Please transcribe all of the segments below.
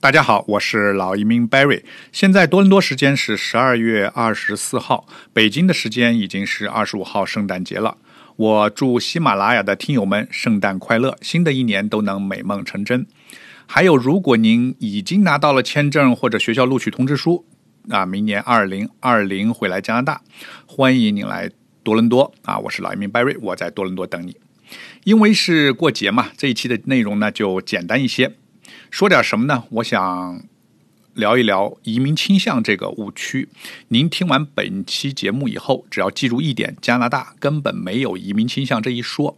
大家好，我是老移民 Barry。现在多伦多时间是十二月二十四号，北京的时间已经是二十五号，圣诞节了。我祝喜马拉雅的听友们圣诞快乐，新的一年都能美梦成真。还有，如果您已经拿到了签证或者学校录取通知书，啊，明年二零二零回来加拿大，欢迎您来多伦多啊！我是老移民 Barry，我在多伦多等你。因为是过节嘛，这一期的内容呢就简单一些。说点什么呢？我想聊一聊移民倾向这个误区。您听完本期节目以后，只要记住一点：加拿大根本没有移民倾向这一说。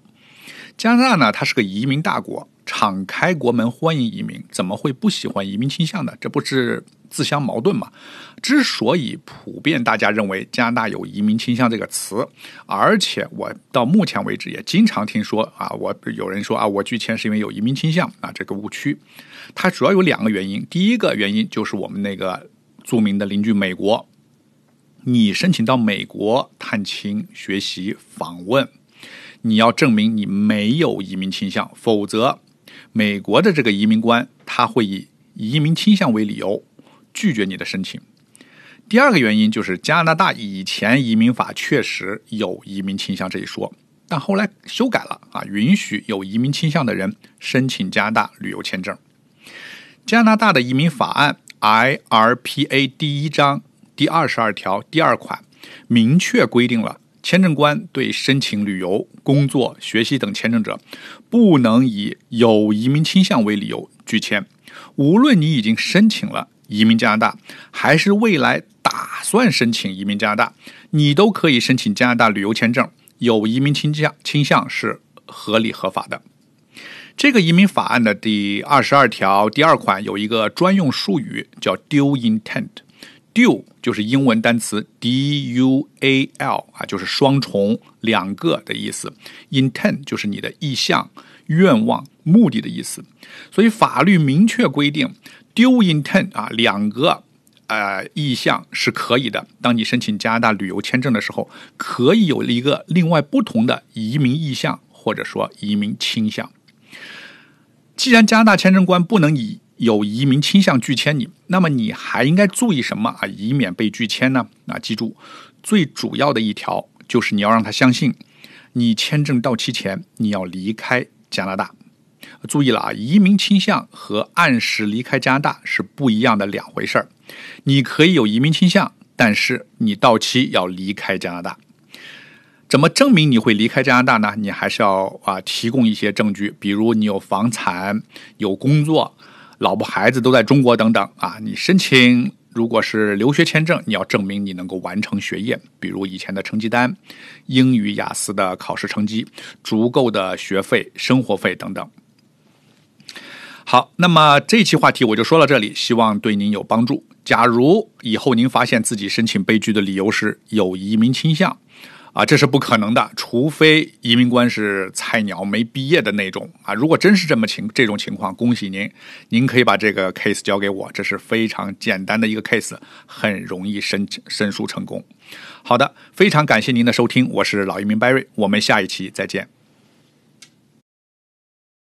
加拿大呢，它是个移民大国，敞开国门欢迎移民，怎么会不喜欢移民倾向呢？这不是自相矛盾吗？之所以普遍大家认为加拿大有移民倾向这个词，而且我到目前为止也经常听说啊，我有人说啊，我拒签是因为有移民倾向啊，这个误区。它主要有两个原因，第一个原因就是我们那个著名的邻居美国，你申请到美国探亲、学习、访问。你要证明你没有移民倾向，否则美国的这个移民官他会以移民倾向为理由拒绝你的申请。第二个原因就是加拿大以前移民法确实有移民倾向这一说，但后来修改了啊，允许有移民倾向的人申请加拿大旅游签证。加拿大的移民法案 IRPA 第一章第二十二条第二款明确规定了。签证官对申请旅游、工作、学习等签证者，不能以有移民倾向为理由拒签。无论你已经申请了移民加拿大，还是未来打算申请移民加拿大，你都可以申请加拿大旅游签证。有移民倾向倾向是合理合法的。这个移民法案的第二十二条第二款有一个专用术语叫 “due intent”。Dual 就是英文单词 D U A L 啊，就是双重、两个的意思。Intent 就是你的意向、愿望、目的的意思。所以法律明确规定，Dual Intent 啊，两个呃意向是可以的。当你申请加拿大旅游签证的时候，可以有一个另外不同的移民意向或者说移民倾向。既然加拿大签证官不能以有移民倾向拒签你，那么你还应该注意什么啊？以免被拒签呢？啊，记住，最主要的一条就是你要让他相信，你签证到期前你要离开加拿大。注意了啊，移民倾向和按时离开加拿大是不一样的两回事儿。你可以有移民倾向，但是你到期要离开加拿大。怎么证明你会离开加拿大呢？你还是要啊提供一些证据，比如你有房产、有工作。老婆孩子都在中国等等啊！你申请如果是留学签证，你要证明你能够完成学业，比如以前的成绩单、英语雅思的考试成绩、足够的学费、生活费等等。好，那么这期话题我就说到这里，希望对您有帮助。假如以后您发现自己申请被拒的理由是有移民倾向。啊，这是不可能的，除非移民官是菜鸟没毕业的那种啊。如果真是这么情这种情况，恭喜您，您可以把这个 case 交给我，这是非常简单的一个 case，很容易申申诉成功。好的，非常感谢您的收听，我是老移民 Barry，我们下一期再见。